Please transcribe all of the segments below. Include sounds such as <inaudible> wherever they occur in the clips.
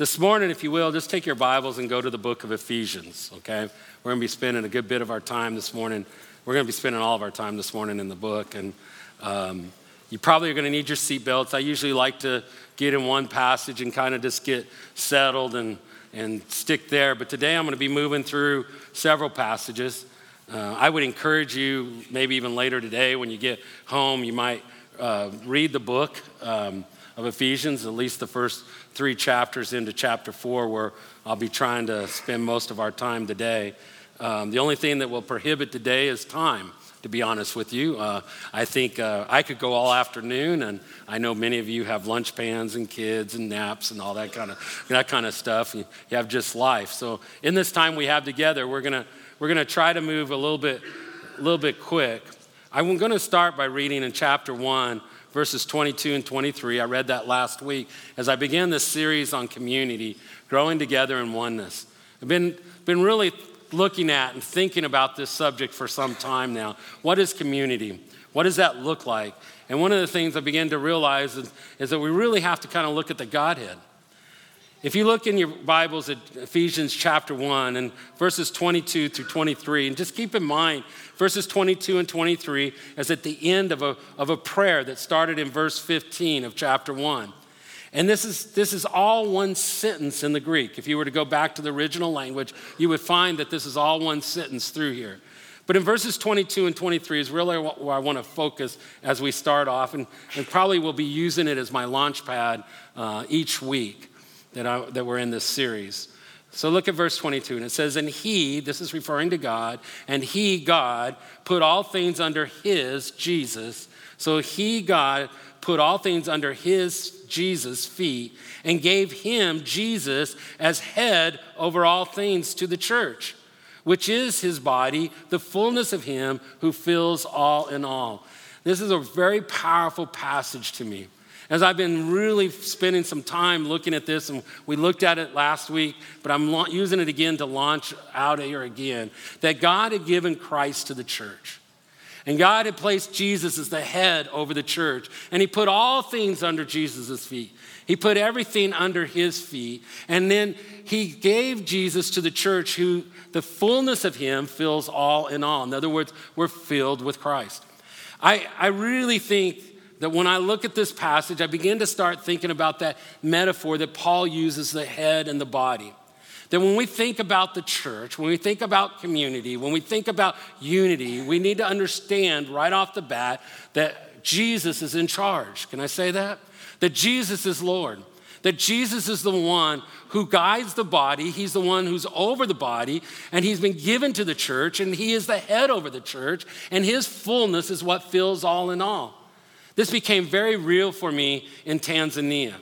this morning, if you will, just take your Bibles and go to the book of Ephesians, okay? We're going to be spending a good bit of our time this morning. We're going to be spending all of our time this morning in the book. And um, you probably are going to need your seatbelts. I usually like to get in one passage and kind of just get settled and, and stick there. But today I'm going to be moving through several passages. Uh, I would encourage you, maybe even later today when you get home, you might uh, read the book um, of Ephesians, at least the first three chapters into chapter four, where I'll be trying to spend most of our time today. Um, the only thing that will prohibit today is time, to be honest with you. Uh, I think uh, I could go all afternoon, and I know many of you have lunch pans and kids and naps and all that kind of, that kind of stuff. You, you have just life. So, in this time we have together, we're going to we're going to try to move a little bit, a little bit quick. I'm going to start by reading in chapter 1, verses 22 and 23. I read that last week as I began this series on community, growing together in oneness. I've been, been really looking at and thinking about this subject for some time now. What is community? What does that look like? And one of the things I began to realize is, is that we really have to kind of look at the Godhead. If you look in your Bibles at Ephesians chapter 1 and verses 22 through 23, and just keep in mind, verses 22 and 23 is at the end of a, of a prayer that started in verse 15 of chapter 1. And this is, this is all one sentence in the Greek. If you were to go back to the original language, you would find that this is all one sentence through here. But in verses 22 and 23 is really where I want to focus as we start off, and, and probably will be using it as my launch pad uh, each week that, I, that we're in this series. So look at verse 22, and it says, And he, this is referring to God, and he, God, put all things under his, Jesus. So he, God, put all things under his, Jesus' feet, and gave him, Jesus, as head over all things to the church, which is his body, the fullness of him who fills all in all. This is a very powerful passage to me. As I've been really spending some time looking at this, and we looked at it last week, but I'm using it again to launch out here again, that God had given Christ to the church. And God had placed Jesus as the head over the church. And He put all things under Jesus' feet. He put everything under His feet. And then He gave Jesus to the church, who the fullness of Him fills all in all. In other words, we're filled with Christ. I, I really think that when I look at this passage, I begin to start thinking about that metaphor that Paul uses the head and the body. That when we think about the church, when we think about community, when we think about unity, we need to understand right off the bat that Jesus is in charge. Can I say that? That Jesus is Lord. That Jesus is the one who guides the body. He's the one who's over the body, and he's been given to the church, and he is the head over the church, and his fullness is what fills all in all. This became very real for me in Tanzania.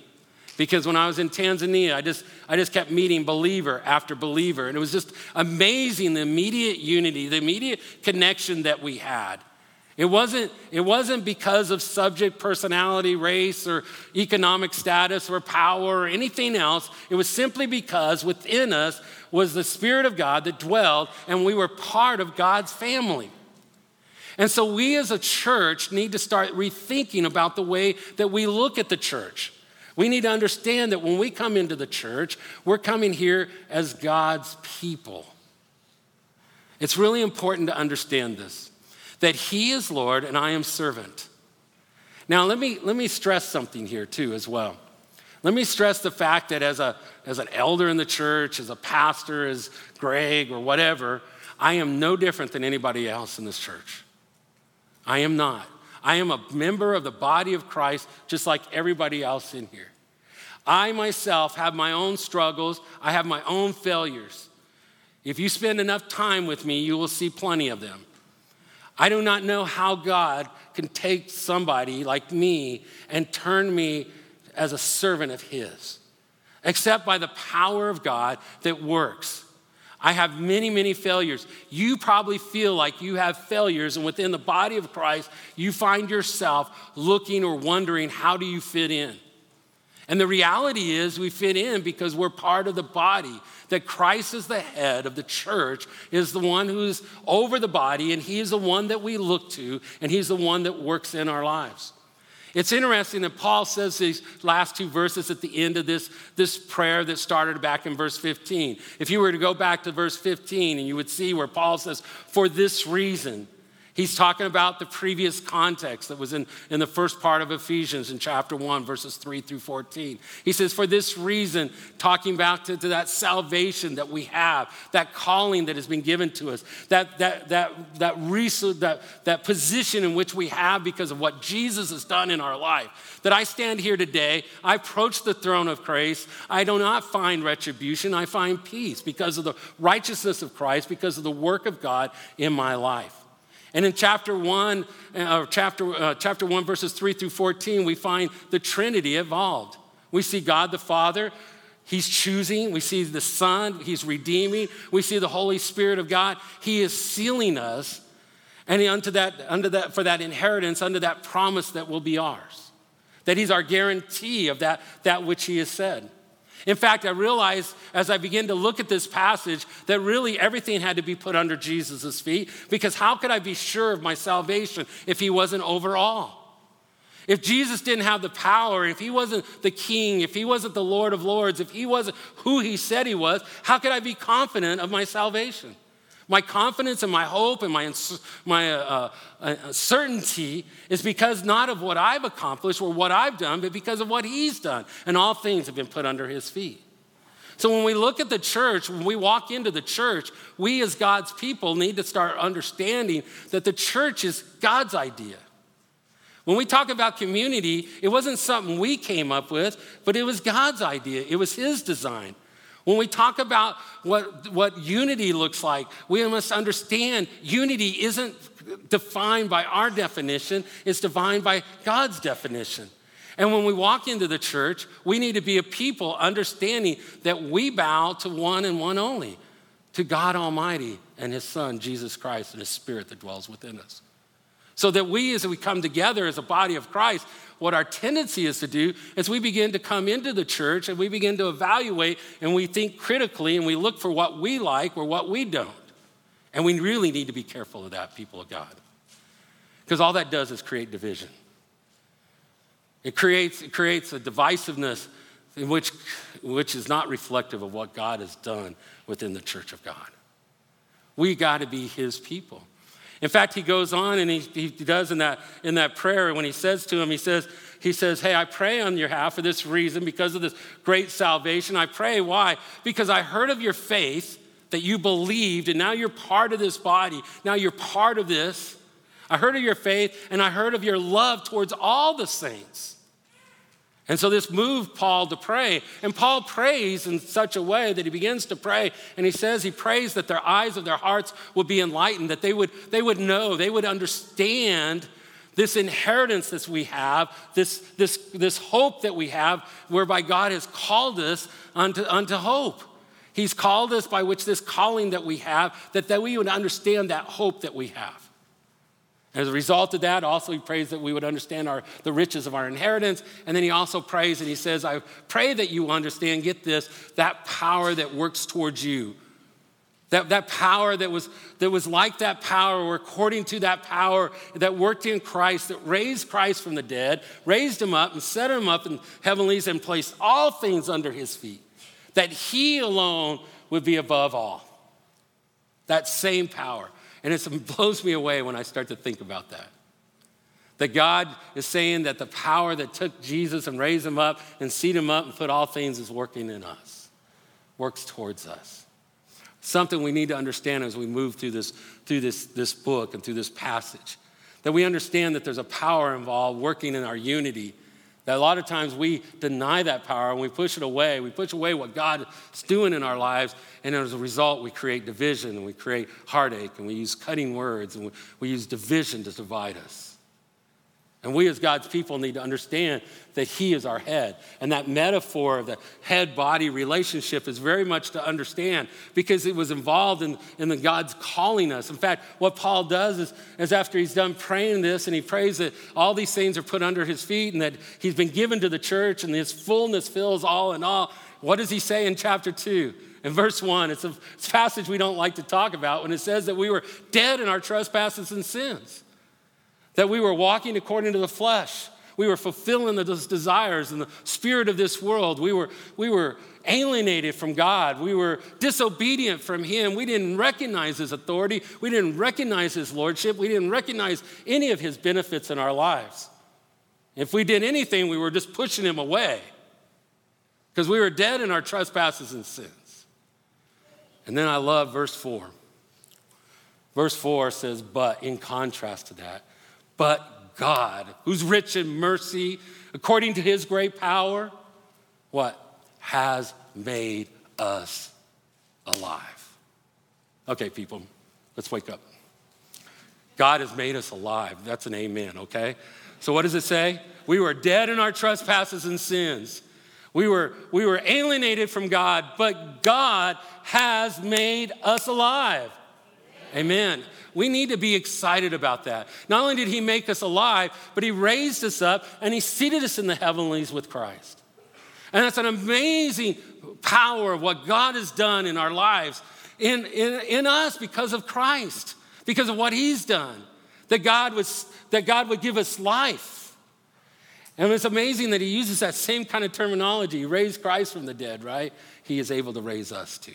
Because when I was in Tanzania, I just, I just kept meeting believer after believer. And it was just amazing the immediate unity, the immediate connection that we had. It wasn't, it wasn't because of subject personality, race, or economic status, or power, or anything else. It was simply because within us was the Spirit of God that dwelled, and we were part of God's family. And so we as a church need to start rethinking about the way that we look at the church. We need to understand that when we come into the church, we're coming here as God's people. It's really important to understand this that He is Lord and I am servant. Now, let me, let me stress something here, too, as well. Let me stress the fact that as, a, as an elder in the church, as a pastor, as Greg or whatever, I am no different than anybody else in this church. I am not. I am a member of the body of Christ, just like everybody else in here. I myself have my own struggles, I have my own failures. If you spend enough time with me, you will see plenty of them. I do not know how God can take somebody like me and turn me as a servant of His, except by the power of God that works. I have many, many failures. You probably feel like you have failures, and within the body of Christ, you find yourself looking or wondering, how do you fit in? And the reality is, we fit in because we're part of the body. That Christ is the head of the church, is the one who's over the body, and He is the one that we look to, and He's the one that works in our lives. It's interesting that Paul says these last two verses at the end of this, this prayer that started back in verse 15. If you were to go back to verse 15 and you would see where Paul says, For this reason, He's talking about the previous context that was in, in the first part of Ephesians in chapter 1, verses 3 through 14. He says, For this reason, talking back to, to that salvation that we have, that calling that has been given to us, that, that, that, that, that, that position in which we have because of what Jesus has done in our life, that I stand here today, I approach the throne of grace, I do not find retribution, I find peace because of the righteousness of Christ, because of the work of God in my life. And in chapter 1, uh, chapter, uh, chapter 1, verses 3 through 14, we find the Trinity evolved. We see God the Father, He's choosing. We see the Son, He's redeeming. We see the Holy Spirit of God, He is sealing us. And unto that, under that, for that inheritance, under that promise that will be ours. That He's our guarantee of that, that which He has said. In fact, I realized as I began to look at this passage that really everything had to be put under Jesus' feet because how could I be sure of my salvation if he wasn't over all? If Jesus didn't have the power, if he wasn't the king, if he wasn't the Lord of Lords, if he wasn't who he said he was, how could I be confident of my salvation? My confidence and my hope and my, my uh, uh, uh, certainty is because not of what I've accomplished or what I've done, but because of what He's done. And all things have been put under His feet. So when we look at the church, when we walk into the church, we as God's people need to start understanding that the church is God's idea. When we talk about community, it wasn't something we came up with, but it was God's idea, it was His design. When we talk about what, what unity looks like, we must understand unity isn't defined by our definition, it's defined by God's definition. And when we walk into the church, we need to be a people understanding that we bow to one and one only, to God Almighty and His Son, Jesus Christ, and His Spirit that dwells within us. So that we, as we come together as a body of Christ, what our tendency is to do is we begin to come into the church and we begin to evaluate and we think critically and we look for what we like or what we don't. And we really need to be careful of that, people of God. Because all that does is create division. It creates, it creates a divisiveness in which, which is not reflective of what God has done within the church of God. We got to be his people. In fact, he goes on and he, he does in that, in that prayer when he says to him, he says, he says, Hey, I pray on your behalf for this reason, because of this great salvation. I pray. Why? Because I heard of your faith, that you believed, and now you're part of this body. Now you're part of this. I heard of your faith, and I heard of your love towards all the saints. And so this moved Paul to pray. And Paul prays in such a way that he begins to pray. And he says he prays that their eyes of their hearts would be enlightened, that they would, they would know, they would understand this inheritance that we have, this, this, this hope that we have, whereby God has called us unto, unto hope. He's called us by which this calling that we have, that, that we would understand that hope that we have. As a result of that, also he prays that we would understand our, the riches of our inheritance. And then he also prays and he says, I pray that you understand, get this, that power that works towards you. That, that power that was, that was like that power, or according to that power that worked in Christ, that raised Christ from the dead, raised him up and set him up in heavenlies and placed all things under his feet. That he alone would be above all. That same power. And it <laughs> blows me away when I start to think about that. That God is saying that the power that took Jesus and raised him up and seated him up and put all things is working in us, works towards us. Something we need to understand as we move through this, through this, this book and through this passage. That we understand that there's a power involved working in our unity that a lot of times we deny that power and we push it away. We push away what God is doing in our lives, and as a result, we create division and we create heartache and we use cutting words and we, we use division to divide us. And we, as God's people, need to understand that He is our head. And that metaphor of the head body relationship is very much to understand because it was involved in, in the God's calling us. In fact, what Paul does is, is after he's done praying this and he prays that all these things are put under his feet and that he's been given to the church and his fullness fills all in all, what does he say in chapter 2? In verse 1, it's a, it's a passage we don't like to talk about when it says that we were dead in our trespasses and sins that we were walking according to the flesh. we were fulfilling the desires and the spirit of this world. We were, we were alienated from God. We were disobedient from Him. We didn't recognize His authority. We didn't recognize His lordship. We didn't recognize any of His benefits in our lives. If we did anything, we were just pushing Him away because we were dead in our trespasses and sins. And then I love verse 4. Verse 4 says, But in contrast to that, but God, who's rich in mercy, according to his great power, what? Has made us alive. Okay, people, let's wake up. God has made us alive. That's an amen, okay? So what does it say? We were dead in our trespasses and sins. We were, we were alienated from God, but God has made us alive. Amen. We need to be excited about that. Not only did He make us alive, but He raised us up and He seated us in the heavenlies with Christ. And that's an amazing power of what God has done in our lives, in, in, in us because of Christ, because of what He's done. That God, was, that God would give us life. And it's amazing that He uses that same kind of terminology. He raised Christ from the dead, right? He is able to raise us too.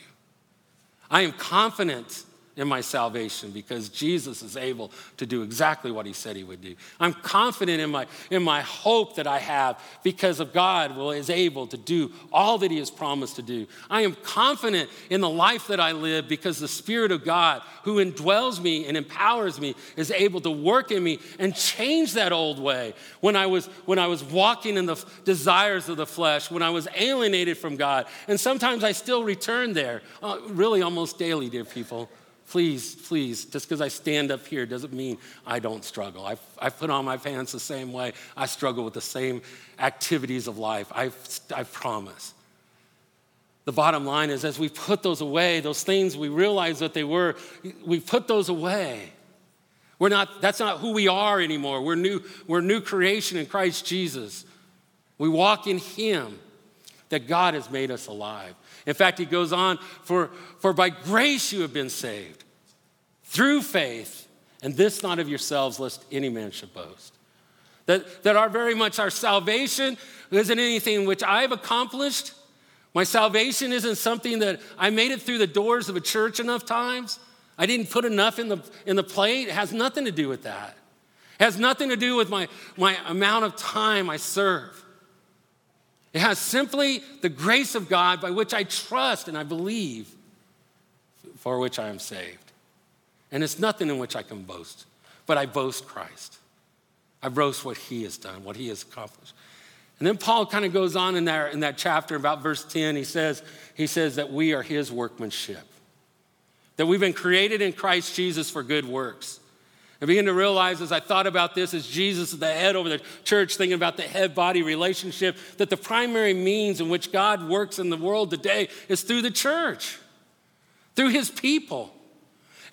I am confident in my salvation because Jesus is able to do exactly what he said he would do. I'm confident in my, in my hope that I have because of God will, is able to do all that he has promised to do. I am confident in the life that I live because the Spirit of God who indwells me and empowers me is able to work in me and change that old way. When I was, when I was walking in the desires of the flesh, when I was alienated from God, and sometimes I still return there, uh, really almost daily, dear people. Please, please, just because I stand up here doesn't mean I don't struggle. I, I put on my pants the same way. I struggle with the same activities of life. I, I promise. The bottom line is, as we put those away, those things we realize that they were, we put those away. We're not, that's not who we are anymore. We're new, we're new creation in Christ Jesus. We walk in Him that God has made us alive. In fact, he goes on, for, for by grace you have been saved through faith, and this not of yourselves, lest any man should boast. That, that our very much our salvation isn't anything which I've accomplished. My salvation isn't something that I made it through the doors of a church enough times. I didn't put enough in the, in the plate. It has nothing to do with that. It has nothing to do with my, my amount of time I serve. It has simply the grace of God by which I trust and I believe, for which I am saved. And it's nothing in which I can boast, but I boast Christ. I boast what he has done, what he has accomplished. And then Paul kind of goes on in, there, in that chapter, about verse 10, he says, he says that we are his workmanship, that we've been created in Christ Jesus for good works I began to realize as I thought about this, as Jesus is the head over the church, thinking about the head body relationship, that the primary means in which God works in the world today is through the church, through his people.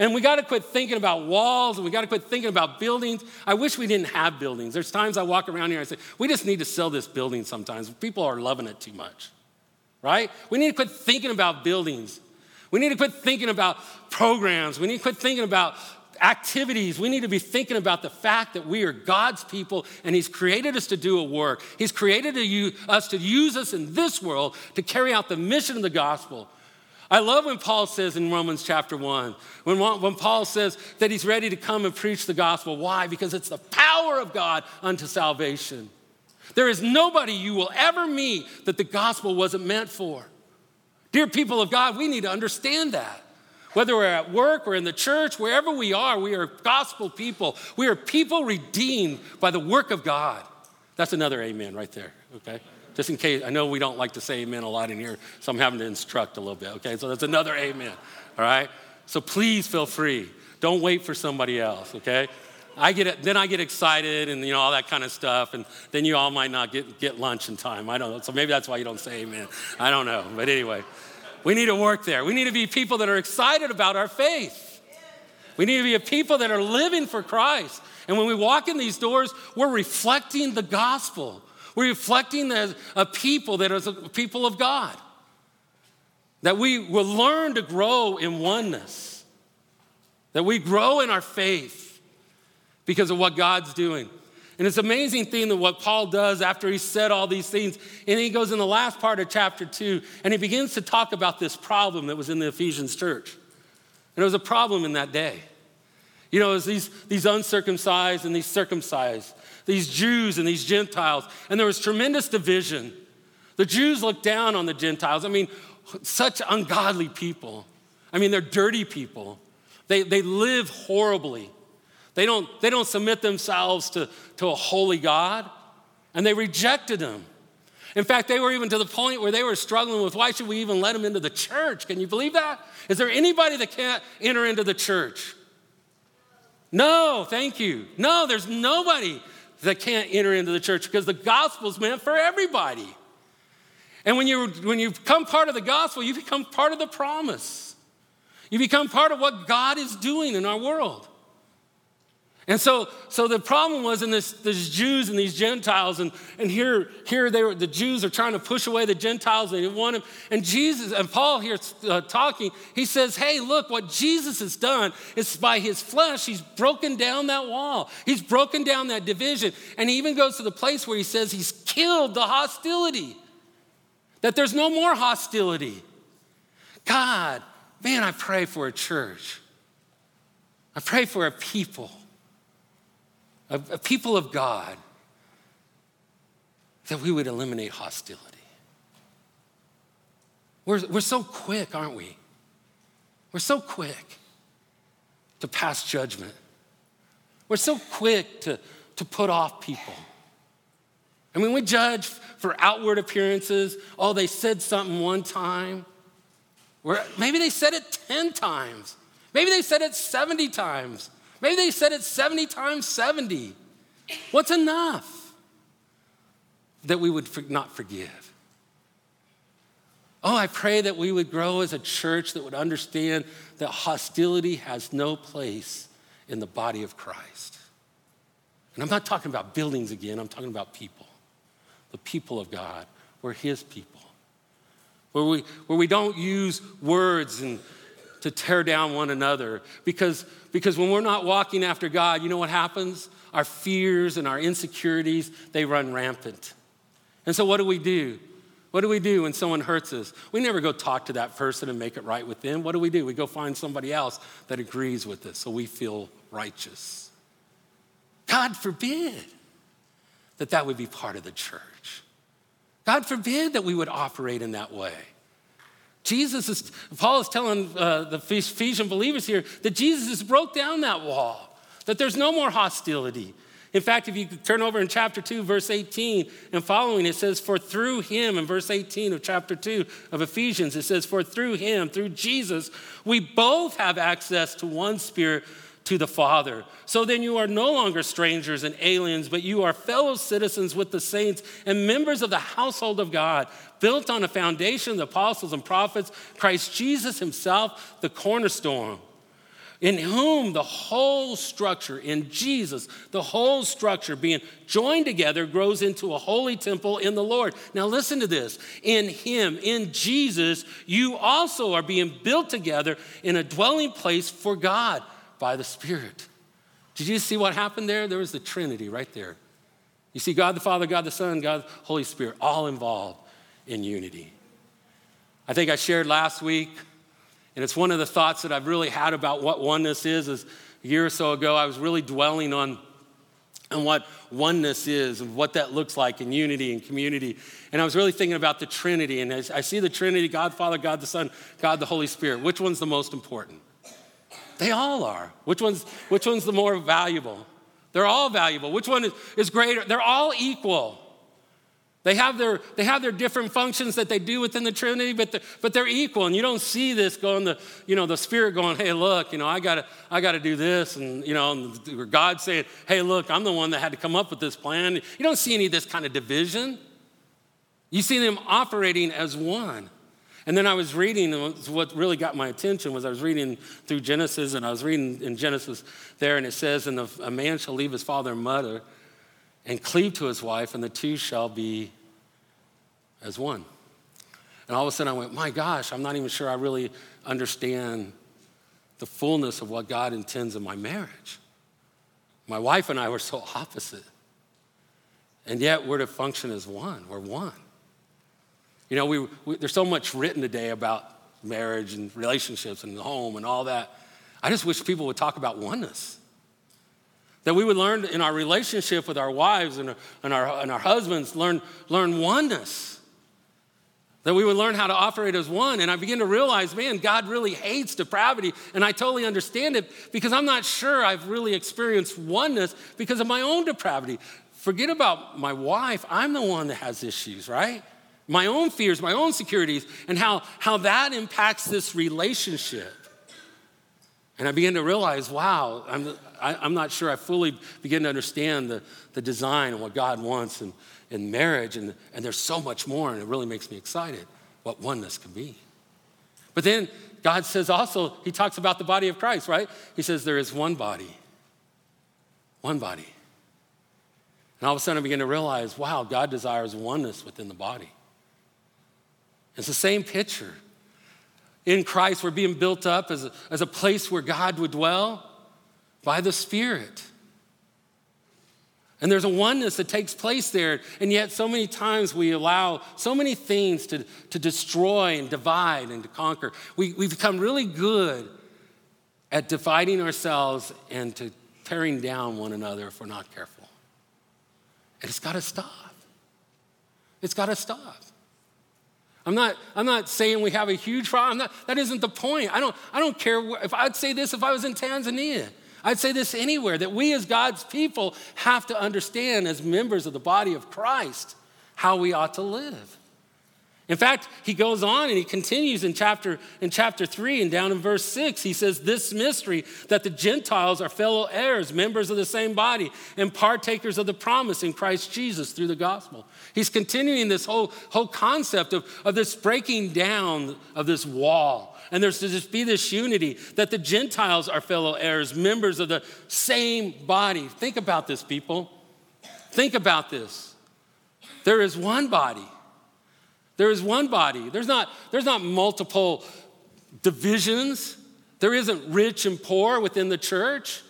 And we got to quit thinking about walls and we got to quit thinking about buildings. I wish we didn't have buildings. There's times I walk around here and I say, we just need to sell this building sometimes. People are loving it too much, right? We need to quit thinking about buildings. We need to quit thinking about programs. We need to quit thinking about activities, we need to be thinking about the fact that we are God's people and He's created us to do a work. He's created to us to use us in this world to carry out the mission of the gospel. I love when Paul says in Romans chapter 1, when, when Paul says that he's ready to come and preach the gospel. Why? Because it's the power of God unto salvation. There is nobody you will ever meet that the gospel wasn't meant for. Dear people of God, we need to understand that. Whether we're at work or in the church, wherever we are, we are gospel people. We are people redeemed by the work of God. That's another amen right there, okay? Just in case, I know we don't like to say amen a lot in here, so I'm having to instruct a little bit, okay? So that's another amen, all right? So please feel free. Don't wait for somebody else, okay? I get then I get excited and you know all that kind of stuff, and then you all might not get, get lunch in time. I don't know. So maybe that's why you don't say amen. I don't know. But anyway. We need to work there. We need to be people that are excited about our faith. We need to be a people that are living for Christ. And when we walk in these doors, we're reflecting the gospel. We're reflecting as a people that is a people of God. That we will learn to grow in oneness. That we grow in our faith because of what God's doing. And it's amazing thing that what Paul does after he said all these things. And he goes in the last part of chapter two and he begins to talk about this problem that was in the Ephesians church. And it was a problem in that day. You know, it was these, these uncircumcised and these circumcised, these Jews and these Gentiles. And there was tremendous division. The Jews looked down on the Gentiles. I mean, such ungodly people. I mean, they're dirty people. They, they live horribly. They don't, they don't submit themselves to, to a holy God, and they rejected him. In fact, they were even to the point where they were struggling with why should we even let them into the church? Can you believe that? Is there anybody that can't enter into the church? No, thank you. No, there's nobody that can't enter into the church because the gospel's meant for everybody. And when you, when you become part of the gospel, you become part of the promise. You become part of what God is doing in our world. And so, so the problem was in this, these Jews and these Gentiles, and, and here, here they were, the Jews are trying to push away the Gentiles, and they want them. And Jesus, and Paul here uh, talking, he says, Hey, look, what Jesus has done is by his flesh, he's broken down that wall. He's broken down that division. And he even goes to the place where he says he's killed the hostility, that there's no more hostility. God, man, I pray for a church. I pray for a people a, a people of God, that we would eliminate hostility. We're, we're so quick, aren't we? We're so quick to pass judgment. We're so quick to, to put off people. I mean, we judge for outward appearances. Oh, they said something one time. Where maybe they said it 10 times. Maybe they said it 70 times. Maybe they said it 70 times 70. What's enough that we would not forgive? Oh, I pray that we would grow as a church that would understand that hostility has no place in the body of Christ. And I'm not talking about buildings again, I'm talking about people. The people of God. We're His people. Where we, where we don't use words and to tear down one another. Because, because when we're not walking after God, you know what happens? Our fears and our insecurities, they run rampant. And so, what do we do? What do we do when someone hurts us? We never go talk to that person and make it right with them. What do we do? We go find somebody else that agrees with us so we feel righteous. God forbid that that would be part of the church. God forbid that we would operate in that way. Jesus is, Paul is telling uh, the Ephesian believers here that Jesus has broke down that wall, that there's no more hostility. In fact, if you turn over in chapter 2, verse 18 and following, it says, For through him, in verse 18 of chapter 2 of Ephesians, it says, For through him, through Jesus, we both have access to one spirit to the Father. So then you are no longer strangers and aliens, but you are fellow citizens with the saints and members of the household of God, built on a foundation of the apostles and prophets, Christ Jesus himself, the cornerstone. In whom the whole structure, in Jesus, the whole structure being joined together grows into a holy temple in the Lord. Now, listen to this. In Him, in Jesus, you also are being built together in a dwelling place for God by the Spirit. Did you see what happened there? There was the Trinity right there. You see God the Father, God the Son, God the Holy Spirit, all involved in unity. I think I shared last week, and it's one of the thoughts that I've really had about what oneness is. Is a year or so ago, I was really dwelling on, on what oneness is and what that looks like in unity and community. And I was really thinking about the Trinity, and I see the Trinity God, the Father, God the Son, God the Holy Spirit. Which one's the most important? They all are. Which one's, which one's the more valuable? They're all valuable. Which one is, is greater? They're all equal. They have, their, they have their different functions that they do within the Trinity, but they're, but they're equal. And you don't see this going, the, you know, the Spirit going, hey, look, you know, I got I gotta do this. And, you know, or God saying, hey, look, I'm the one that had to come up with this plan. You don't see any of this kind of division. You see them operating as one. And then I was reading, what really got my attention was I was reading through Genesis, and I was reading in Genesis there, and it says, And a man shall leave his father and mother and cleave to his wife, and the two shall be as one. And all of a sudden I went, My gosh, I'm not even sure I really understand the fullness of what God intends in my marriage. My wife and I were so opposite. And yet we're to function as one. We're one. You know, we, we, there's so much written today about marriage and relationships and the home and all that. I just wish people would talk about oneness. That we would learn in our relationship with our wives and, and, our, and our husbands, learn, learn oneness. That we would learn how to operate as one. And I begin to realize, man, God really hates depravity. And I totally understand it because I'm not sure I've really experienced oneness because of my own depravity. Forget about my wife. I'm the one that has issues, right? My own fears, my own securities, and how, how that impacts this relationship. And I began to realize, wow, I'm, I, am i am not sure I fully begin to understand the, the design and what God wants in, in marriage. And, and there's so much more, and it really makes me excited what oneness can be. But then God says also, He talks about the body of Christ, right? He says there is one body. One body. And all of a sudden I begin to realize, wow, God desires oneness within the body. It's the same picture in Christ, we're being built up as a, as a place where God would dwell by the Spirit. And there's a oneness that takes place there. And yet, so many times we allow so many things to, to destroy and divide and to conquer. We, we've become really good at dividing ourselves and to tearing down one another if we're not careful. And it's got to stop. It's got to stop. I'm not, I'm not saying we have a huge problem. Not, that isn't the point. I don't, I don't care if I'd say this if I was in Tanzania. I'd say this anywhere that we as God's people have to understand as members of the body of Christ how we ought to live. In fact, he goes on and he continues in chapter, in chapter 3 and down in verse 6. He says, This mystery that the Gentiles are fellow heirs, members of the same body, and partakers of the promise in Christ Jesus through the gospel. He's continuing this whole, whole concept of, of this breaking down of this wall. And there's to just be this unity that the Gentiles are fellow heirs, members of the same body. Think about this, people. Think about this. There is one body there is one body. There's not, there's not multiple divisions. There isn't rich and poor within the church.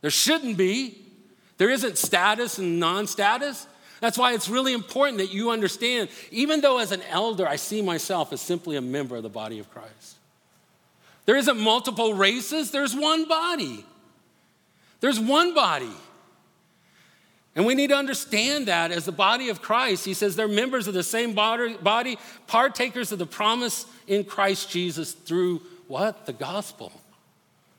There shouldn't be. There isn't status and non status. That's why it's really important that you understand, even though as an elder, I see myself as simply a member of the body of Christ. There isn't multiple races, there's one body. There's one body. And we need to understand that as the body of Christ, he says they're members of the same body, partakers of the promise in Christ Jesus through what? The gospel.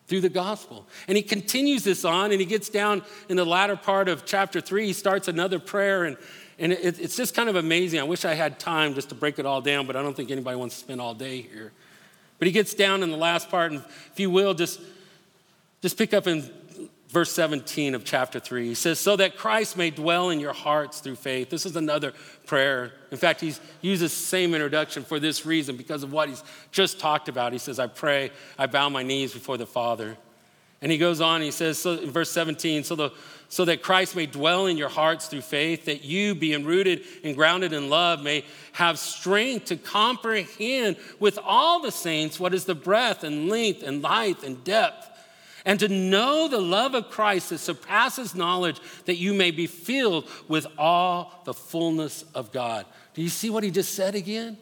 Through the gospel. And he continues this on and he gets down in the latter part of chapter three. He starts another prayer and, and it, it's just kind of amazing. I wish I had time just to break it all down, but I don't think anybody wants to spend all day here. But he gets down in the last part, and if you will, just, just pick up in verse 17 of chapter 3. He says, So that Christ may dwell in your hearts through faith. This is another prayer. In fact, he uses the same introduction for this reason because of what he's just talked about. He says, I pray, I bow my knees before the Father. And he goes on, he says, so in verse 17, so, the, so that Christ may dwell in your hearts through faith, that you, being rooted and grounded in love, may have strength to comprehend with all the saints what is the breadth and length and height and depth and to know the love of Christ that surpasses knowledge, that you may be filled with all the fullness of God. Do you see what he just said again?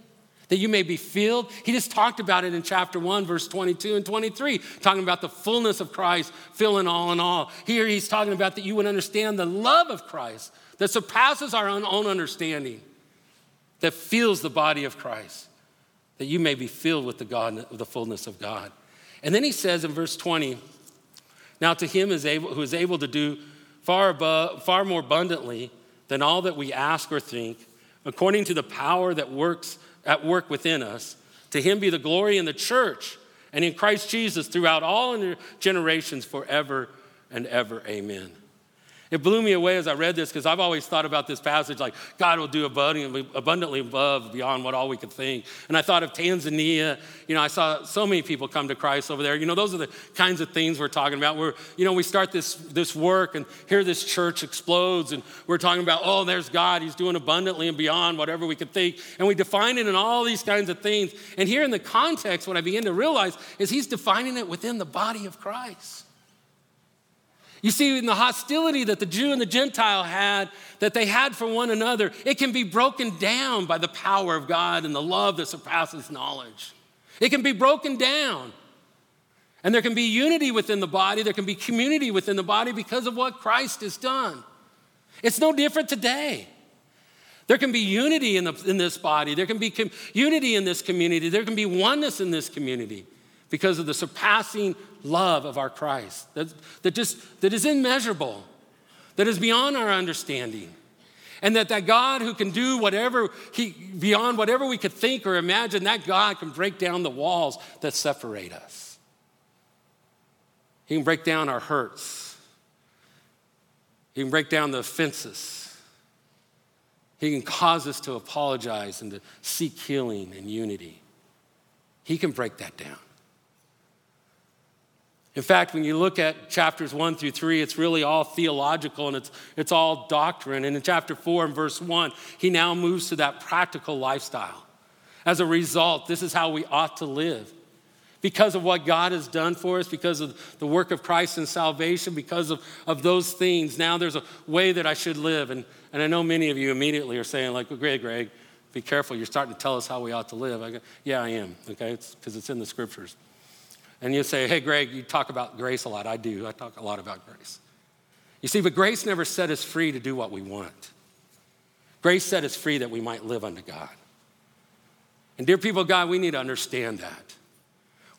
That you may be filled. He just talked about it in chapter 1, verse 22 and 23, talking about the fullness of Christ, filling all in all. Here he's talking about that you would understand the love of Christ that surpasses our own understanding, that fills the body of Christ, that you may be filled with the, God, the fullness of God. And then he says in verse 20, now, to him is able, who is able to do far, above, far more abundantly than all that we ask or think, according to the power that works at work within us, to him be the glory in the church and in Christ Jesus throughout all generations forever and ever. Amen. It blew me away as I read this because I've always thought about this passage like God will do abundantly, abundantly above beyond what all we could think. And I thought of Tanzania. You know, I saw so many people come to Christ over there. You know, those are the kinds of things we're talking about. Where you know we start this this work and here this church explodes, and we're talking about oh, there's God. He's doing abundantly and beyond whatever we could think, and we define it in all these kinds of things. And here in the context, what I begin to realize is He's defining it within the body of Christ. You see, in the hostility that the Jew and the Gentile had, that they had for one another, it can be broken down by the power of God and the love that surpasses knowledge. It can be broken down. And there can be unity within the body, there can be community within the body because of what Christ has done. It's no different today. There can be unity in, the, in this body, there can be com- unity in this community, there can be oneness in this community because of the surpassing love of our Christ that, that, just, that is immeasurable, that is beyond our understanding. And that that God who can do whatever, he, beyond whatever we could think or imagine, that God can break down the walls that separate us. He can break down our hurts. He can break down the offenses. He can cause us to apologize and to seek healing and unity. He can break that down. In fact, when you look at chapters one through three, it's really all theological and it's, it's all doctrine. And in chapter four and verse one, he now moves to that practical lifestyle. As a result, this is how we ought to live. Because of what God has done for us, because of the work of Christ and salvation, because of, of those things, now there's a way that I should live. And, and I know many of you immediately are saying, like, well, Greg, Greg, be careful. You're starting to tell us how we ought to live. I go, yeah, I am, okay? It's because it's in the scriptures. And you say, hey, Greg, you talk about grace a lot. I do. I talk a lot about grace. You see, but grace never set us free to do what we want. Grace set us free that we might live unto God. And dear people God, we need to understand that.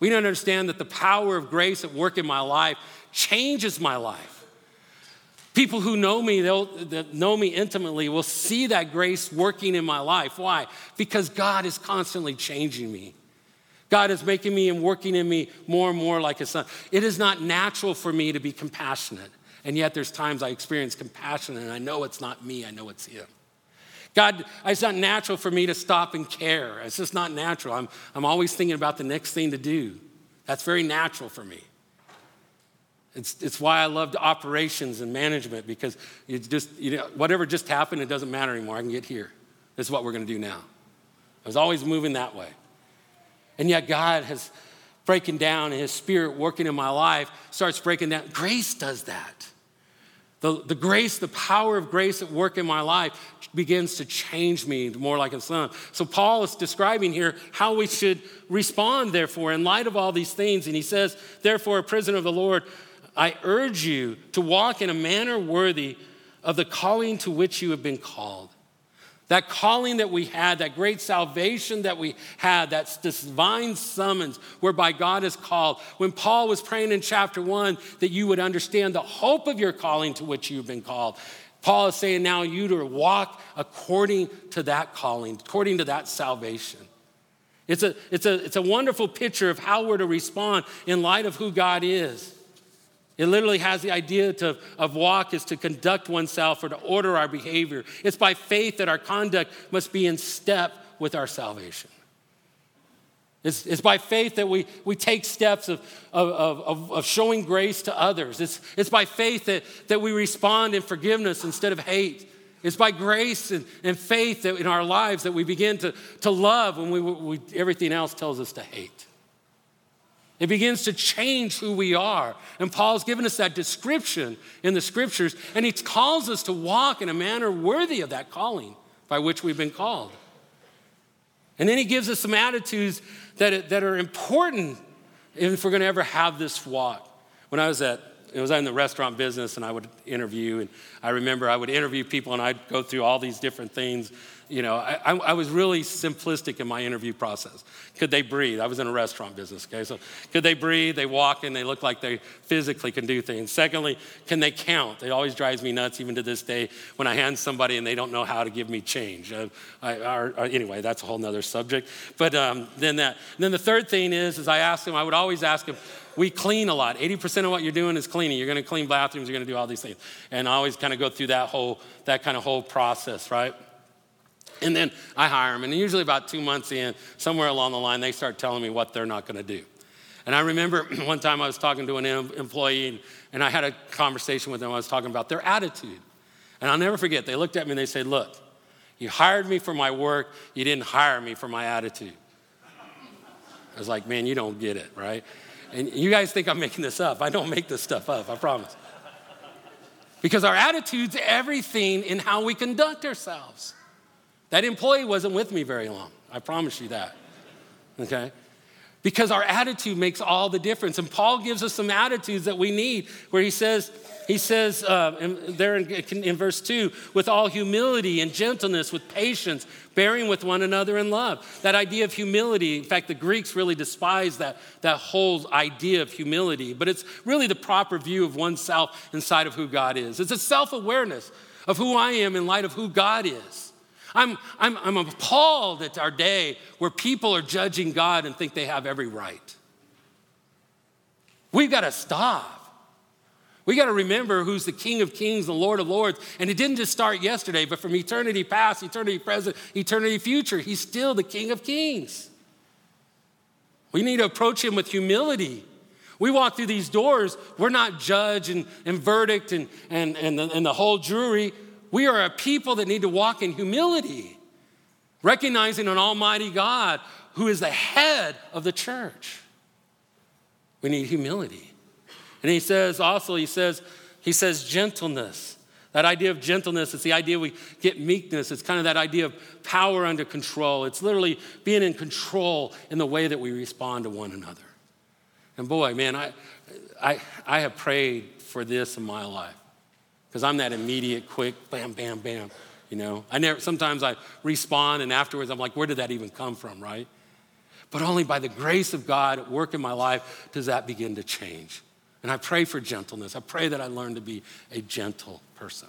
We need to understand that the power of grace at work in my life changes my life. People who know me, they'll, that know me intimately, will see that grace working in my life. Why? Because God is constantly changing me. God is making me and working in me more and more like his son. It is not natural for me to be compassionate. And yet there's times I experience compassion and I know it's not me, I know it's him. God, it's not natural for me to stop and care. It's just not natural. I'm, I'm always thinking about the next thing to do. That's very natural for me. It's, it's why I loved operations and management because you just, you know, whatever just happened, it doesn't matter anymore. I can get here. This is what we're going to do now. I was always moving that way. And yet God has breaking down and his spirit working in my life starts breaking down. Grace does that. The, the grace, the power of grace at work in my life begins to change me more like a son. So Paul is describing here how we should respond, therefore, in light of all these things. And he says, therefore, a prisoner of the Lord, I urge you to walk in a manner worthy of the calling to which you have been called. That calling that we had, that great salvation that we had, that divine summons whereby God is called. When Paul was praying in chapter one that you would understand the hope of your calling to which you've been called, Paul is saying now you to walk according to that calling, according to that salvation. It's a, it's, a, it's a wonderful picture of how we're to respond in light of who God is. It literally has the idea to, of walk is to conduct oneself or to order our behavior. It's by faith that our conduct must be in step with our salvation. It's, it's by faith that we, we take steps of, of, of, of showing grace to others. It's, it's by faith that, that we respond in forgiveness instead of hate. It's by grace and, and faith that in our lives that we begin to, to love when we, we, everything else tells us to hate. It begins to change who we are. And Paul's given us that description in the scriptures, and he calls us to walk in a manner worthy of that calling by which we've been called. And then he gives us some attitudes that, that are important if we're going to ever have this walk. When I was at it was in the restaurant business and I would interview and I remember I would interview people and I'd go through all these different things you know, I, I, was really simplistic in my interview process. Could they breathe? I was in a restaurant business, okay? So could they breathe? They walk and they look like they physically can do things. Secondly, can they count? It always drives me nuts, even to this day, when I hand somebody and they don't know how to give me change. Uh, I, or, or, anyway, that's a whole nother subject. But um, then that. then the third thing is, is I ask them, I would always ask them, we clean a lot. 80% of what you're doing is cleaning. You're going to clean bathrooms, you're going to do all these things. And I always kind of go through that whole, that kind of whole process, right? And then I hire them, and usually about two months in, somewhere along the line, they start telling me what they're not going to do. And I remember <clears throat> one time I was talking to an employee, and, and I had a conversation with them. I was talking about their attitude. And I'll never forget, they looked at me and they said, Look, you hired me for my work, you didn't hire me for my attitude. I was like, Man, you don't get it, right? And you guys think I'm making this up. I don't make this stuff up, I promise. Because our attitude's everything in how we conduct ourselves. That employee wasn't with me very long. I promise you that. Okay? Because our attitude makes all the difference. And Paul gives us some attitudes that we need, where he says, he says uh, in, there in, in verse 2 with all humility and gentleness, with patience, bearing with one another in love. That idea of humility, in fact, the Greeks really despise that, that whole idea of humility, but it's really the proper view of oneself inside of who God is. It's a self awareness of who I am in light of who God is. I'm, I'm, I'm appalled at our day where people are judging God and think they have every right. We've got to stop. We got to remember who's the King of Kings, the Lord of Lords. And it didn't just start yesterday, but from eternity past, eternity present, eternity future, He's still the King of Kings. We need to approach Him with humility. We walk through these doors, we're not judge and, and verdict and, and, and, the, and the whole jury. We are a people that need to walk in humility, recognizing an Almighty God who is the head of the church. We need humility. And he says also, he says, he says gentleness. That idea of gentleness, it's the idea we get meekness. It's kind of that idea of power under control. It's literally being in control in the way that we respond to one another. And boy, man, I, I, I have prayed for this in my life because I'm that immediate, quick, bam, bam, bam. You know, I never. Sometimes I respond, and afterwards I'm like, where did that even come from, right? But only by the grace of God at work in my life does that begin to change. And I pray for gentleness. I pray that I learn to be a gentle person.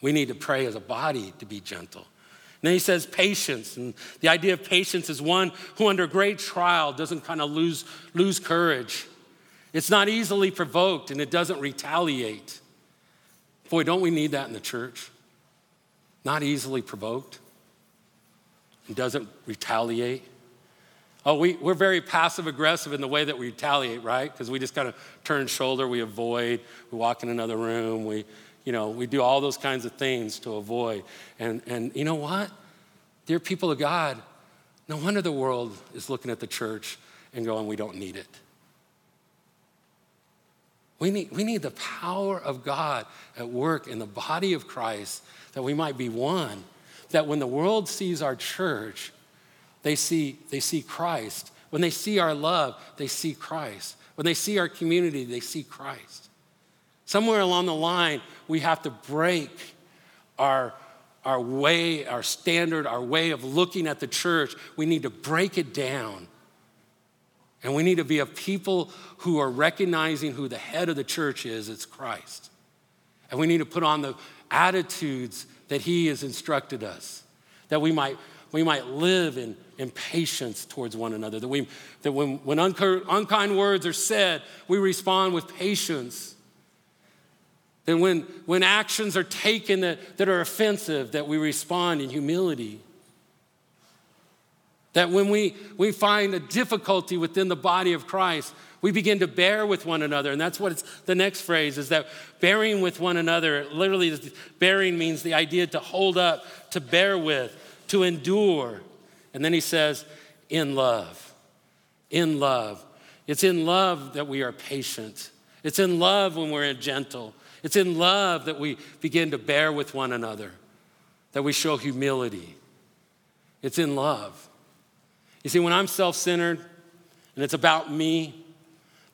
We need to pray as a body to be gentle. And then he says patience. And the idea of patience is one who, under great trial, doesn't kind of lose, lose courage. It's not easily provoked and it doesn't retaliate. Boy, don't we need that in the church? Not easily provoked and doesn't retaliate. Oh, we, we're very passive aggressive in the way that we retaliate, right? Because we just kind of turn shoulder, we avoid, we walk in another room, we, you know, we do all those kinds of things to avoid. And, and you know what? Dear people of God, no wonder the world is looking at the church and going, we don't need it. We need, we need the power of God at work in the body of Christ that we might be one. That when the world sees our church, they see, they see Christ. When they see our love, they see Christ. When they see our community, they see Christ. Somewhere along the line, we have to break our, our way, our standard, our way of looking at the church. We need to break it down and we need to be a people who are recognizing who the head of the church is it's Christ. And we need to put on the attitudes that He has instructed us, that we might, we might live in, in patience towards one another, that, we, that when, when unkind words are said, we respond with patience. That when, when actions are taken that, that are offensive, that we respond in humility. That when we, we find a difficulty within the body of Christ, we begin to bear with one another. And that's what it's, the next phrase is that bearing with one another, literally, bearing means the idea to hold up, to bear with, to endure. And then he says, in love. In love. It's in love that we are patient. It's in love when we're gentle. It's in love that we begin to bear with one another, that we show humility. It's in love. You see, when I'm self centered and it's about me,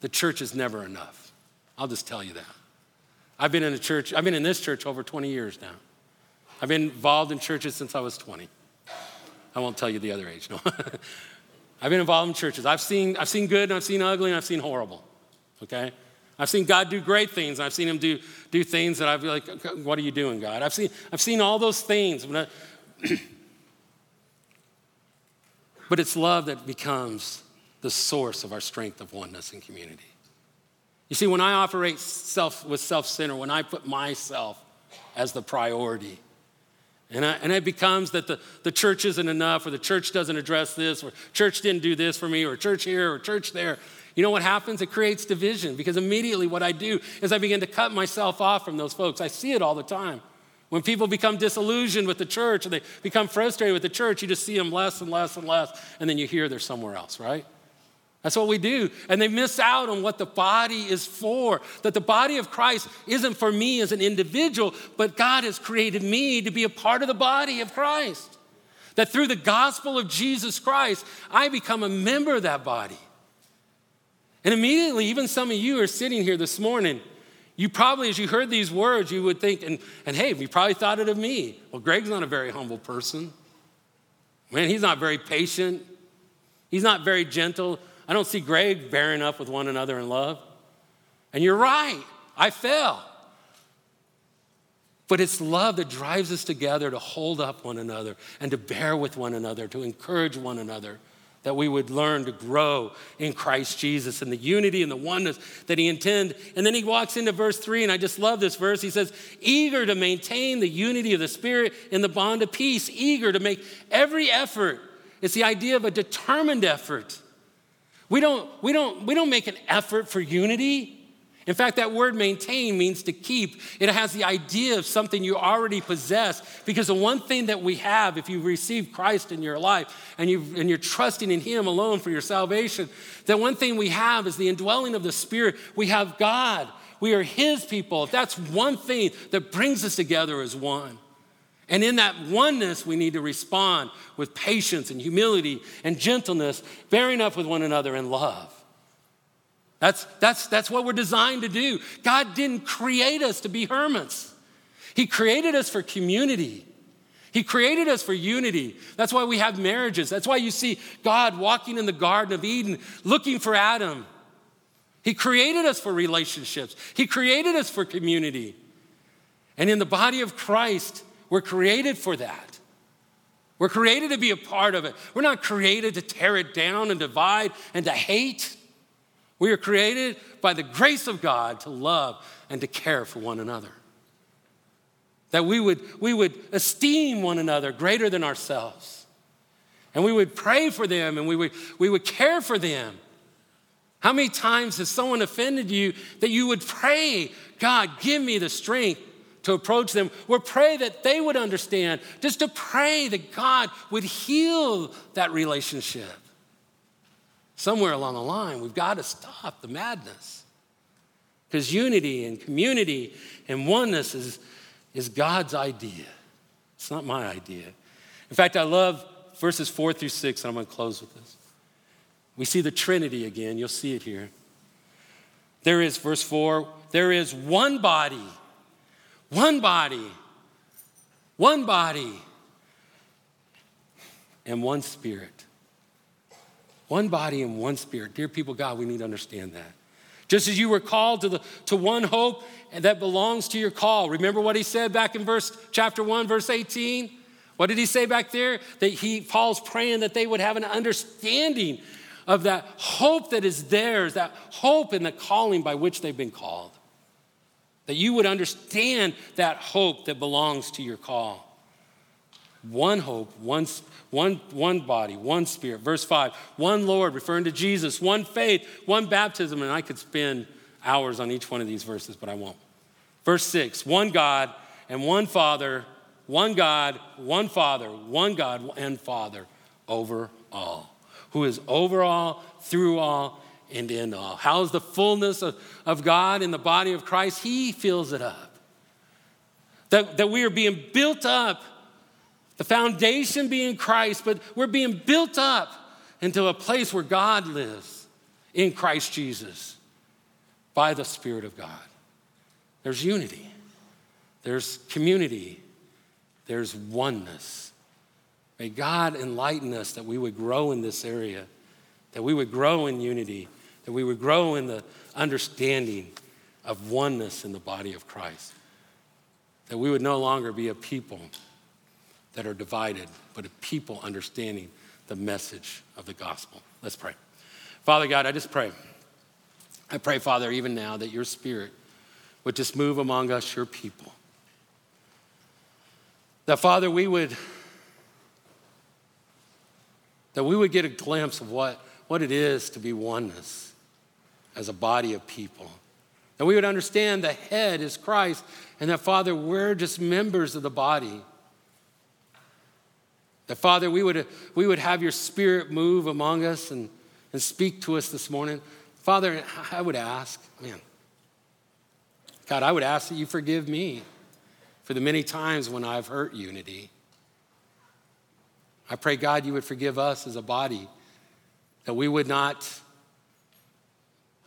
the church is never enough. I'll just tell you that. I've been in a church, I've been in this church over 20 years now. I've been involved in churches since I was 20. I won't tell you the other age, no. <laughs> I've been involved in churches. I've seen, I've seen good and I've seen ugly and I've seen horrible, okay? I've seen God do great things. I've seen him do, do things that I've like, what are you doing, God? I've seen, I've seen all those things. <clears throat> But it's love that becomes the source of our strength of oneness and community. You see, when I operate self with self-centered, when I put myself as the priority, and, I, and it becomes that the, the church isn't enough, or the church doesn't address this, or church didn't do this for me, or church here, or church there. You know what happens? It creates division because immediately what I do is I begin to cut myself off from those folks. I see it all the time. When people become disillusioned with the church and they become frustrated with the church, you just see them less and less and less, and then you hear they're somewhere else, right? That's what we do. And they miss out on what the body is for. That the body of Christ isn't for me as an individual, but God has created me to be a part of the body of Christ. That through the gospel of Jesus Christ, I become a member of that body. And immediately, even some of you are sitting here this morning. You probably, as you heard these words, you would think, and, and hey, you probably thought it of me. Well, Greg's not a very humble person. Man, he's not very patient. He's not very gentle. I don't see Greg bearing up with one another in love. And you're right, I fell. But it's love that drives us together to hold up one another and to bear with one another, to encourage one another, that we would learn to grow in Christ Jesus and the unity and the oneness that He intended. And then He walks into verse three, and I just love this verse. He says, eager to maintain the unity of the Spirit in the bond of peace, eager to make every effort. It's the idea of a determined effort we don't, we don't, we don't make an effort for unity. In fact, that word maintain means to keep. It has the idea of something you already possess. Because the one thing that we have, if you receive Christ in your life and, you, and you're trusting in Him alone for your salvation, that one thing we have is the indwelling of the Spirit. We have God. We are His people. That's one thing that brings us together as one. And in that oneness, we need to respond with patience and humility and gentleness, bearing up with one another in love. That's, that's, that's what we're designed to do. God didn't create us to be hermits, He created us for community. He created us for unity. That's why we have marriages. That's why you see God walking in the Garden of Eden looking for Adam. He created us for relationships, He created us for community. And in the body of Christ, we're created for that. We're created to be a part of it. We're not created to tear it down and divide and to hate. We are created by the grace of God to love and to care for one another. That we would, we would esteem one another greater than ourselves. And we would pray for them and we would, we would care for them. How many times has someone offended you that you would pray, God, give me the strength to approach them, or pray that they would understand, just to pray that God would heal that relationship. Somewhere along the line, we've got to stop the madness. Because unity and community and oneness is, is God's idea. It's not my idea. In fact, I love verses four through six, and I'm going to close with this. We see the Trinity again. You'll see it here. There is, verse four, there is one body one body, one body, and one spirit. One body and one spirit. Dear people, God, we need to understand that. Just as you were called to, the, to one hope that belongs to your call. Remember what he said back in verse chapter 1, verse 18? What did he say back there? That he Paul's praying that they would have an understanding of that hope that is theirs, that hope in the calling by which they've been called that you would understand that hope that belongs to your call. One hope, one, one, one body, one spirit. Verse 5 one Lord, referring to Jesus, one faith, one baptism. And I could spend hours on each one of these verses, but I won't. Verse 6 one God and one Father, one God, one Father, one God and Father over all, who is over all, through all, and in all. How's the fullness of, of God in the body of Christ? He fills it up. That, that we are being built up, the foundation being Christ, but we're being built up into a place where God lives in Christ Jesus by the Spirit of God. There's unity, there's community, there's oneness. May God enlighten us that we would grow in this area, that we would grow in unity that we would grow in the understanding of oneness in the body of Christ, that we would no longer be a people that are divided, but a people understanding the message of the gospel. Let's pray. Father God, I just pray. I pray, Father, even now that your spirit would just move among us, your people. That, Father, we would that we would get a glimpse of what, what it is to be oneness as a body of people. That we would understand the head is Christ, and that, Father, we're just members of the body. That, Father, we would, we would have your spirit move among us and and speak to us this morning. Father, I would ask, man, God, I would ask that you forgive me for the many times when I've hurt unity. I pray, God, you would forgive us as a body, that we would not,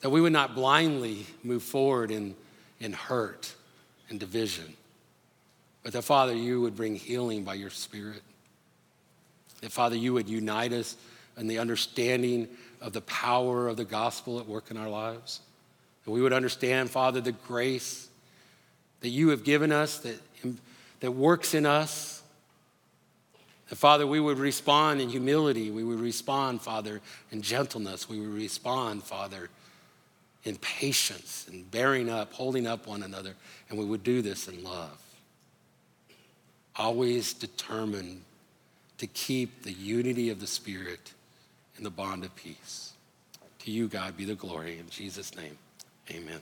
that we would not blindly move forward in, in hurt and division, but that, Father, you would bring healing by your Spirit. That, Father, you would unite us in the understanding of the power of the gospel at work in our lives. That we would understand, Father, the grace that you have given us that, that works in us. That, Father, we would respond in humility. We would respond, Father, in gentleness. We would respond, Father, in patience and bearing up, holding up one another. And we would do this in love. Always determined to keep the unity of the Spirit in the bond of peace. To you, God, be the glory. In Jesus' name, amen.